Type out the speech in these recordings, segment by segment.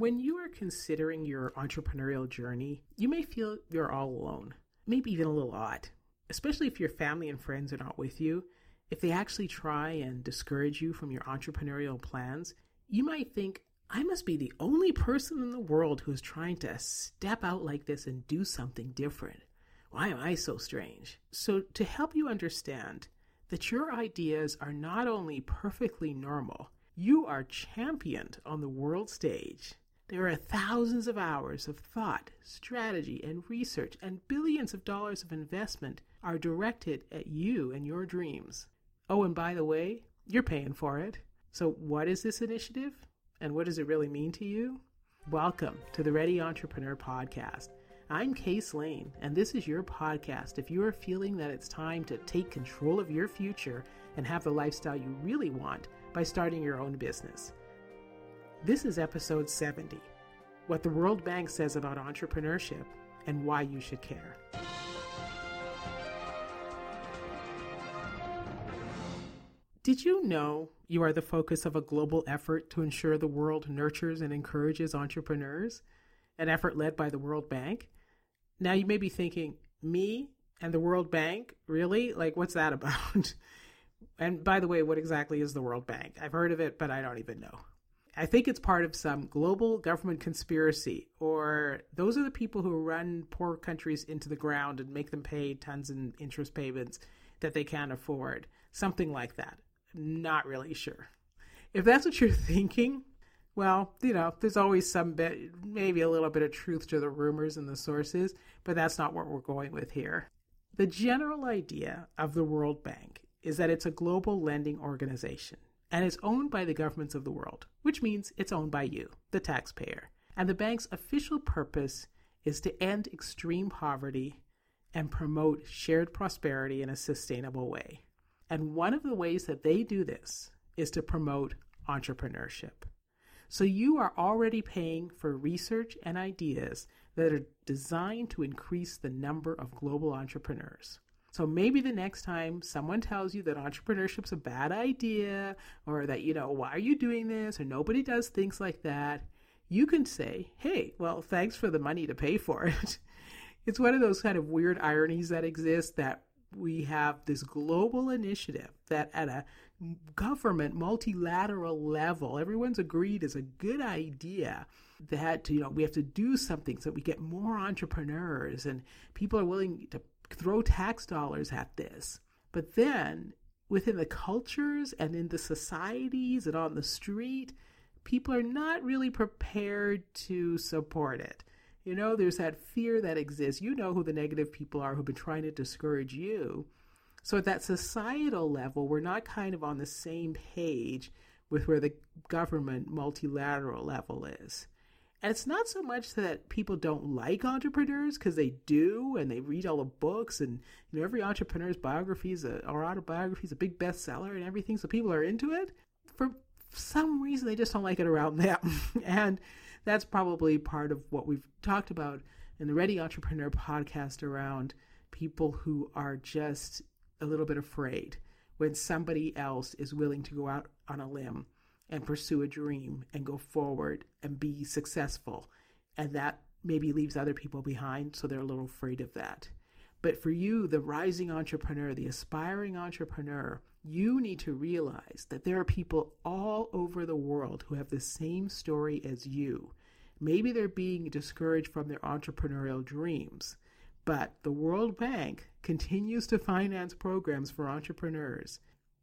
When you are considering your entrepreneurial journey, you may feel you're all alone, maybe even a little odd, especially if your family and friends are not with you. If they actually try and discourage you from your entrepreneurial plans, you might think, I must be the only person in the world who is trying to step out like this and do something different. Why am I so strange? So, to help you understand that your ideas are not only perfectly normal, you are championed on the world stage. There are thousands of hours of thought, strategy, and research, and billions of dollars of investment are directed at you and your dreams. Oh, and by the way, you're paying for it. So, what is this initiative? And what does it really mean to you? Welcome to the Ready Entrepreneur Podcast. I'm Case Lane, and this is your podcast if you are feeling that it's time to take control of your future and have the lifestyle you really want by starting your own business. This is episode 70 What the World Bank Says About Entrepreneurship and Why You Should Care. Did you know you are the focus of a global effort to ensure the world nurtures and encourages entrepreneurs? An effort led by the World Bank? Now you may be thinking, me and the World Bank? Really? Like, what's that about? and by the way, what exactly is the World Bank? I've heard of it, but I don't even know. I think it's part of some global government conspiracy, or those are the people who run poor countries into the ground and make them pay tons in interest payments that they can't afford. Something like that. Not really sure. If that's what you're thinking, well, you know, there's always some bit, maybe a little bit of truth to the rumors and the sources, but that's not what we're going with here. The general idea of the World Bank is that it's a global lending organization and it's owned by the governments of the world, which means it's owned by you, the taxpayer. And the bank's official purpose is to end extreme poverty and promote shared prosperity in a sustainable way. And one of the ways that they do this is to promote entrepreneurship. So you are already paying for research and ideas that are designed to increase the number of global entrepreneurs. So maybe the next time someone tells you that entrepreneurship's a bad idea or that, you know, why are you doing this or nobody does things like that, you can say, hey, well, thanks for the money to pay for it. it's one of those kind of weird ironies that exist that we have this global initiative that at a government multilateral level everyone's agreed is a good idea that you know we have to do something so we get more entrepreneurs and people are willing to throw tax dollars at this but then within the cultures and in the societies and on the street people are not really prepared to support it you know, there's that fear that exists. You know who the negative people are who've been trying to discourage you. So at that societal level, we're not kind of on the same page with where the government multilateral level is. And it's not so much that people don't like entrepreneurs because they do and they read all the books and you know every entrepreneur's biography is a, or autobiography is a big bestseller and everything, so people are into it. For some reason, they just don't like it around them. and that's probably part of what we've talked about in the Ready Entrepreneur podcast around people who are just a little bit afraid when somebody else is willing to go out on a limb and pursue a dream and go forward and be successful. And that maybe leaves other people behind, so they're a little afraid of that. But for you, the rising entrepreneur, the aspiring entrepreneur, you need to realize that there are people all over the world who have the same story as you. Maybe they're being discouraged from their entrepreneurial dreams, but the World Bank continues to finance programs for entrepreneurs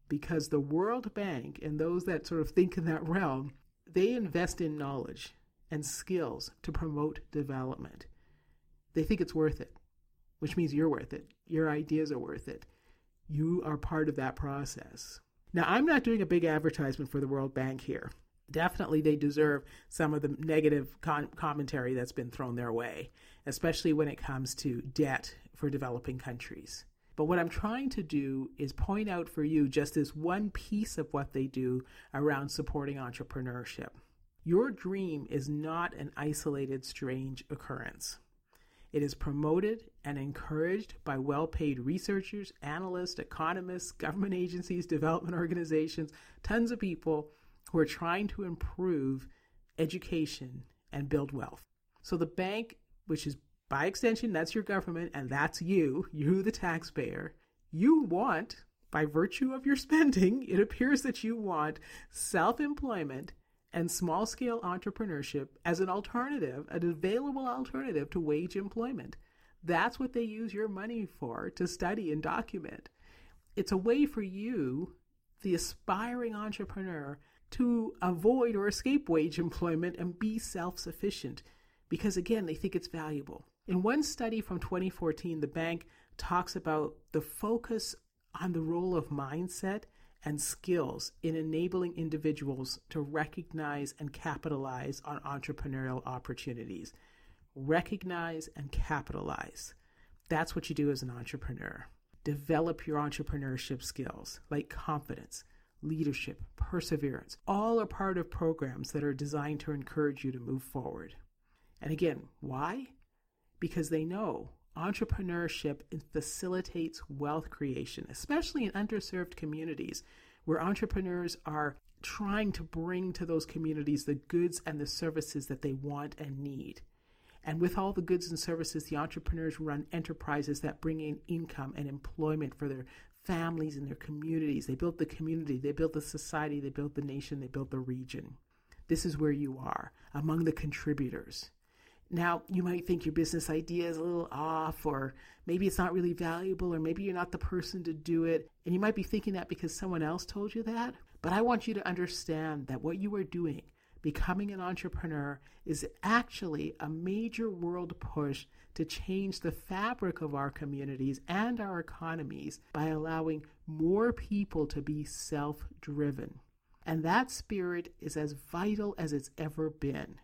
because the World Bank and those that sort of think in that realm, they invest in knowledge and skills to promote development. They think it's worth it, which means you're worth it. Your ideas are worth it you are part of that process. Now, I'm not doing a big advertisement for the World Bank here. Definitely, they deserve some of the negative con- commentary that's been thrown their way, especially when it comes to debt for developing countries. But what I'm trying to do is point out for you just this one piece of what they do around supporting entrepreneurship. Your dream is not an isolated, strange occurrence. It is promoted and encouraged by well paid researchers, analysts, economists, government agencies, development organizations, tons of people who are trying to improve education and build wealth. So the bank, which is by extension, that's your government and that's you, you the taxpayer, you want, by virtue of your spending, it appears that you want self employment and small scale entrepreneurship as an alternative, an available alternative to wage employment. That's what they use your money for to study and document. It's a way for you, the aspiring entrepreneur, to avoid or escape wage employment and be self sufficient because, again, they think it's valuable. In one study from 2014, the bank talks about the focus on the role of mindset and skills in enabling individuals to recognize and capitalize on entrepreneurial opportunities. Recognize and capitalize. That's what you do as an entrepreneur. Develop your entrepreneurship skills like confidence, leadership, perseverance. All are part of programs that are designed to encourage you to move forward. And again, why? Because they know entrepreneurship facilitates wealth creation, especially in underserved communities where entrepreneurs are trying to bring to those communities the goods and the services that they want and need. And with all the goods and services, the entrepreneurs run enterprises that bring in income and employment for their families and their communities. They build the community, they build the society, they build the nation, they build the region. This is where you are among the contributors. Now, you might think your business idea is a little off, or maybe it's not really valuable, or maybe you're not the person to do it. And you might be thinking that because someone else told you that. But I want you to understand that what you are doing, becoming an entrepreneur, is actually a major world push to change the fabric of our communities and our economies by allowing more people to be self driven. And that spirit is as vital as it's ever been.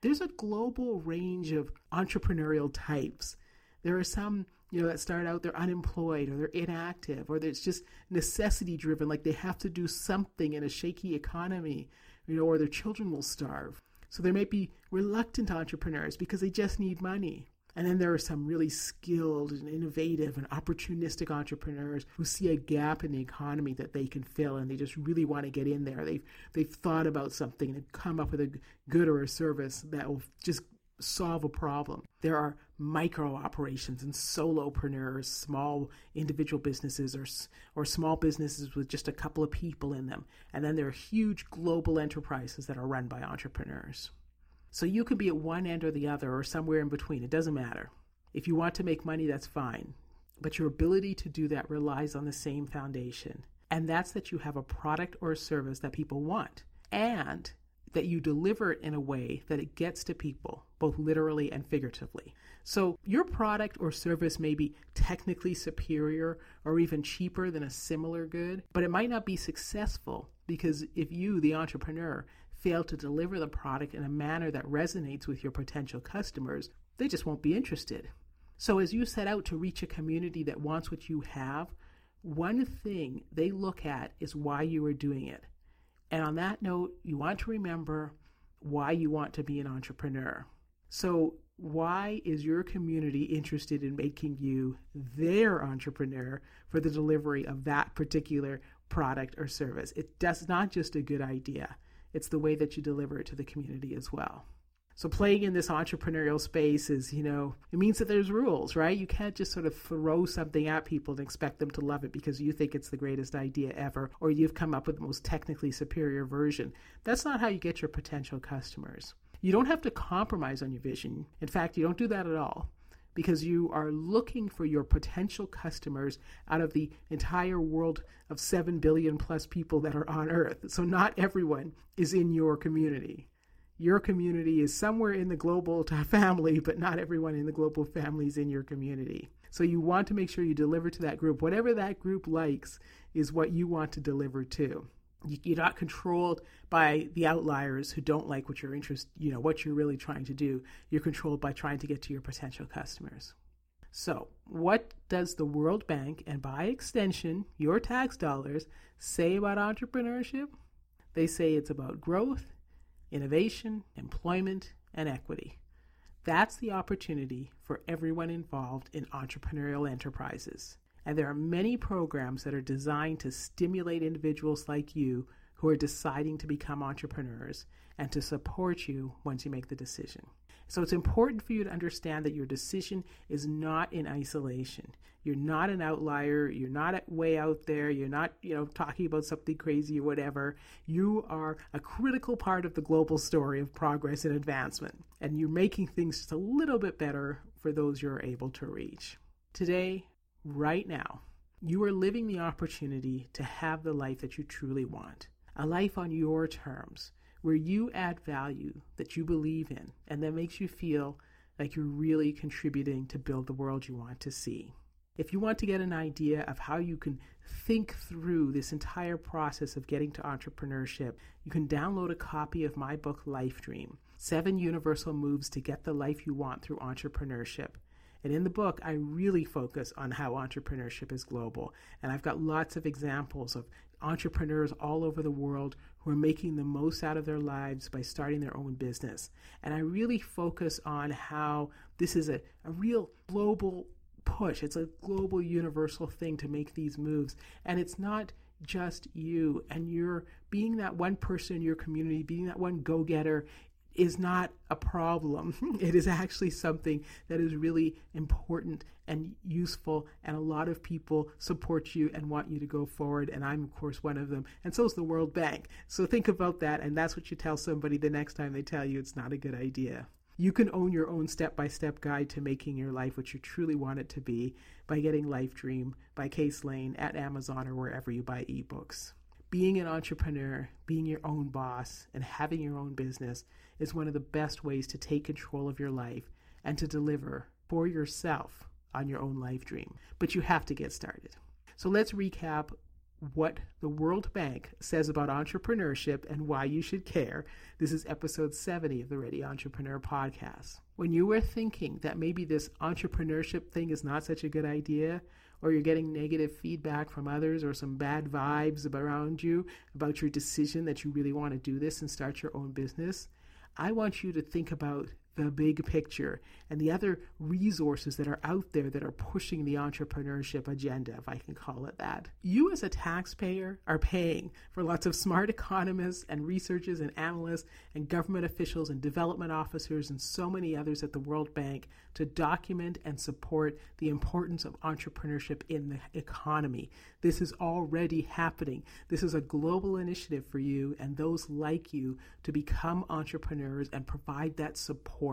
There's a global range of entrepreneurial types. There are some, you know, that start out they're unemployed or they're inactive or it's just necessity driven, like they have to do something in a shaky economy, you know, or their children will starve. So there might be reluctant entrepreneurs because they just need money. And then there are some really skilled and innovative and opportunistic entrepreneurs who see a gap in the economy that they can fill and they just really want to get in there. They've they've thought about something and come up with a good or a service that will just solve a problem. There are micro operations and solopreneurs, small individual businesses or or small businesses with just a couple of people in them. And then there are huge global enterprises that are run by entrepreneurs. So you can be at one end or the other or somewhere in between. It doesn't matter. If you want to make money, that's fine. But your ability to do that relies on the same foundation. And that's that you have a product or a service that people want and that you deliver it in a way that it gets to people, both literally and figuratively. So, your product or service may be technically superior or even cheaper than a similar good, but it might not be successful because if you, the entrepreneur, fail to deliver the product in a manner that resonates with your potential customers, they just won't be interested. So, as you set out to reach a community that wants what you have, one thing they look at is why you are doing it. And on that note, you want to remember why you want to be an entrepreneur. So, why is your community interested in making you their entrepreneur for the delivery of that particular product or service? It does not just a good idea it's the way that you deliver it to the community as well. So playing in this entrepreneurial space is, you know, it means that there's rules, right? You can't just sort of throw something at people and expect them to love it because you think it's the greatest idea ever or you've come up with the most technically superior version. That's not how you get your potential customers. You don't have to compromise on your vision. In fact, you don't do that at all because you are looking for your potential customers out of the entire world of 7 billion plus people that are on earth. So not everyone is in your community. Your community is somewhere in the global family, but not everyone in the global family is in your community. So you want to make sure you deliver to that group. Whatever that group likes is what you want to deliver to you're not controlled by the outliers who don't like what you're interest, you know, what you're really trying to do. You're controlled by trying to get to your potential customers. So, what does the World Bank and by extension your tax dollars say about entrepreneurship? They say it's about growth, innovation, employment, and equity. That's the opportunity for everyone involved in entrepreneurial enterprises. And there are many programs that are designed to stimulate individuals like you who are deciding to become entrepreneurs and to support you once you make the decision. So it's important for you to understand that your decision is not in isolation. You're not an outlier. You're not way out there. You're not, you know, talking about something crazy or whatever. You are a critical part of the global story of progress and advancement. And you're making things just a little bit better for those you're able to reach. Today, right now, you are living the opportunity to have the life that you truly want. A life on your terms where you add value that you believe in and that makes you feel like you're really contributing to build the world you want to see. If you want to get an idea of how you can think through this entire process of getting to entrepreneurship, you can download a copy of my book, Life Dream Seven Universal Moves to Get the Life You Want Through Entrepreneurship. And in the book, I really focus on how entrepreneurship is global. And I've got lots of examples of entrepreneurs all over the world who are making the most out of their lives by starting their own business. And I really focus on how this is a, a real global push. It's a global universal thing to make these moves. And it's not just you and you're being that one person in your community, being that one go getter is not a problem. it is actually something that is really important and useful, and a lot of people support you and want you to go forward. And I'm, of course, one of them. And so is the World Bank. So think about that, and that's what you tell somebody the next time they tell you it's not a good idea. You can own your own step by step guide to making your life what you truly want it to be by getting Life Dream by Case Lane at Amazon or wherever you buy ebooks being an entrepreneur, being your own boss, and having your own business is one of the best ways to take control of your life and to deliver for yourself on your own life dream. But you have to get started. So let's recap what the World Bank says about entrepreneurship and why you should care. This is episode 70 of the Ready Entrepreneur podcast. When you were thinking that maybe this entrepreneurship thing is not such a good idea, or you're getting negative feedback from others or some bad vibes around you about your decision that you really want to do this and start your own business, I want you to think about the big picture and the other resources that are out there that are pushing the entrepreneurship agenda, if I can call it that. You, as a taxpayer, are paying for lots of smart economists and researchers and analysts and government officials and development officers and so many others at the World Bank to document and support the importance of entrepreneurship in the economy. This is already happening. This is a global initiative for you and those like you to become entrepreneurs and provide that support.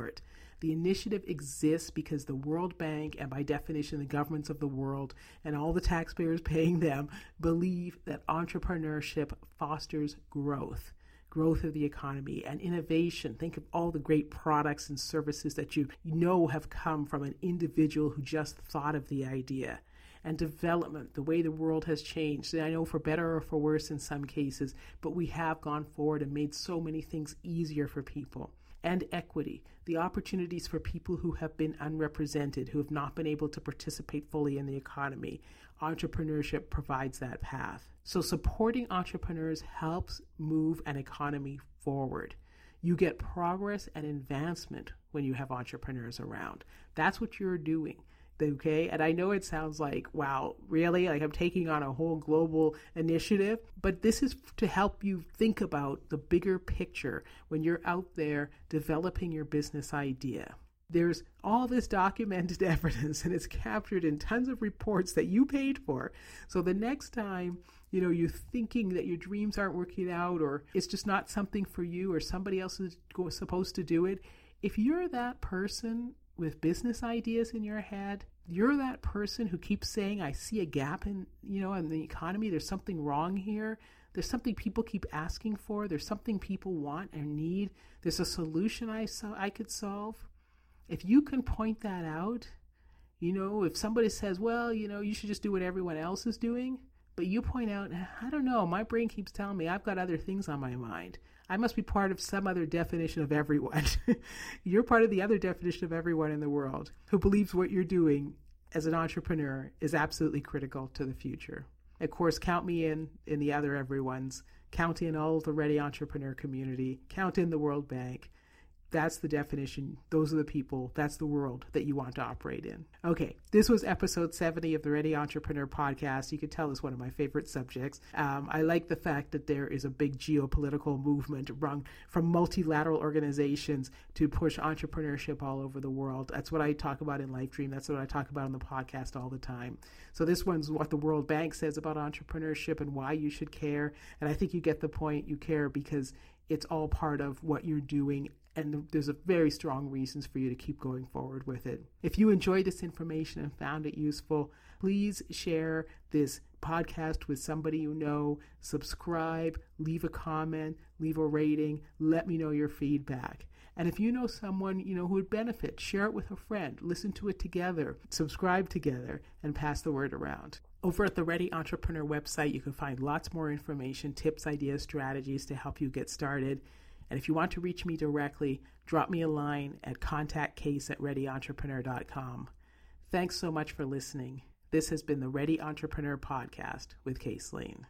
The initiative exists because the World Bank, and by definition, the governments of the world, and all the taxpayers paying them, believe that entrepreneurship fosters growth growth of the economy and innovation. Think of all the great products and services that you know have come from an individual who just thought of the idea. And development, the way the world has changed. And I know for better or for worse in some cases, but we have gone forward and made so many things easier for people and equity, the opportunities for people who have been unrepresented, who have not been able to participate fully in the economy. Entrepreneurship provides that path. So, supporting entrepreneurs helps move an economy forward. You get progress and advancement when you have entrepreneurs around. That's what you're doing okay? And I know it sounds like, wow, really? Like I'm taking on a whole global initiative, but this is to help you think about the bigger picture when you're out there developing your business idea. There's all this documented evidence and it's captured in tons of reports that you paid for. So the next time, you know, you're thinking that your dreams aren't working out or it's just not something for you or somebody else is supposed to do it, if you're that person with business ideas in your head, you're that person who keeps saying, I see a gap in, you know, in the economy. There's something wrong here. There's something people keep asking for. There's something people want and need. There's a solution I saw I could solve. If you can point that out, you know, if somebody says, well, you know, you should just do what everyone else is doing, but you point out, I don't know, my brain keeps telling me I've got other things on my mind. I must be part of some other definition of everyone. you're part of the other definition of everyone in the world who believes what you're doing as an entrepreneur is absolutely critical to the future. Of course, count me in in the other everyone's. Count in all the ready entrepreneur community. Count in the World Bank. That's the definition. Those are the people. That's the world that you want to operate in. Okay, this was episode 70 of the Ready Entrepreneur podcast. You can tell it's one of my favorite subjects. Um, I like the fact that there is a big geopolitical movement from multilateral organizations to push entrepreneurship all over the world. That's what I talk about in Life Dream. That's what I talk about on the podcast all the time. So this one's what the World Bank says about entrepreneurship and why you should care. And I think you get the point. You care because it's all part of what you're doing and there's a very strong reasons for you to keep going forward with it. If you enjoyed this information and found it useful, please share this podcast with somebody you know, subscribe, leave a comment, leave a rating, let me know your feedback. And if you know someone, you know, who would benefit, share it with a friend, listen to it together, subscribe together, and pass the word around. Over at the Ready Entrepreneur website, you can find lots more information, tips, ideas, strategies to help you get started. And if you want to reach me directly, drop me a line at contactcase at readyentrepreneur.com. Thanks so much for listening. This has been the Ready Entrepreneur Podcast with Case Lane.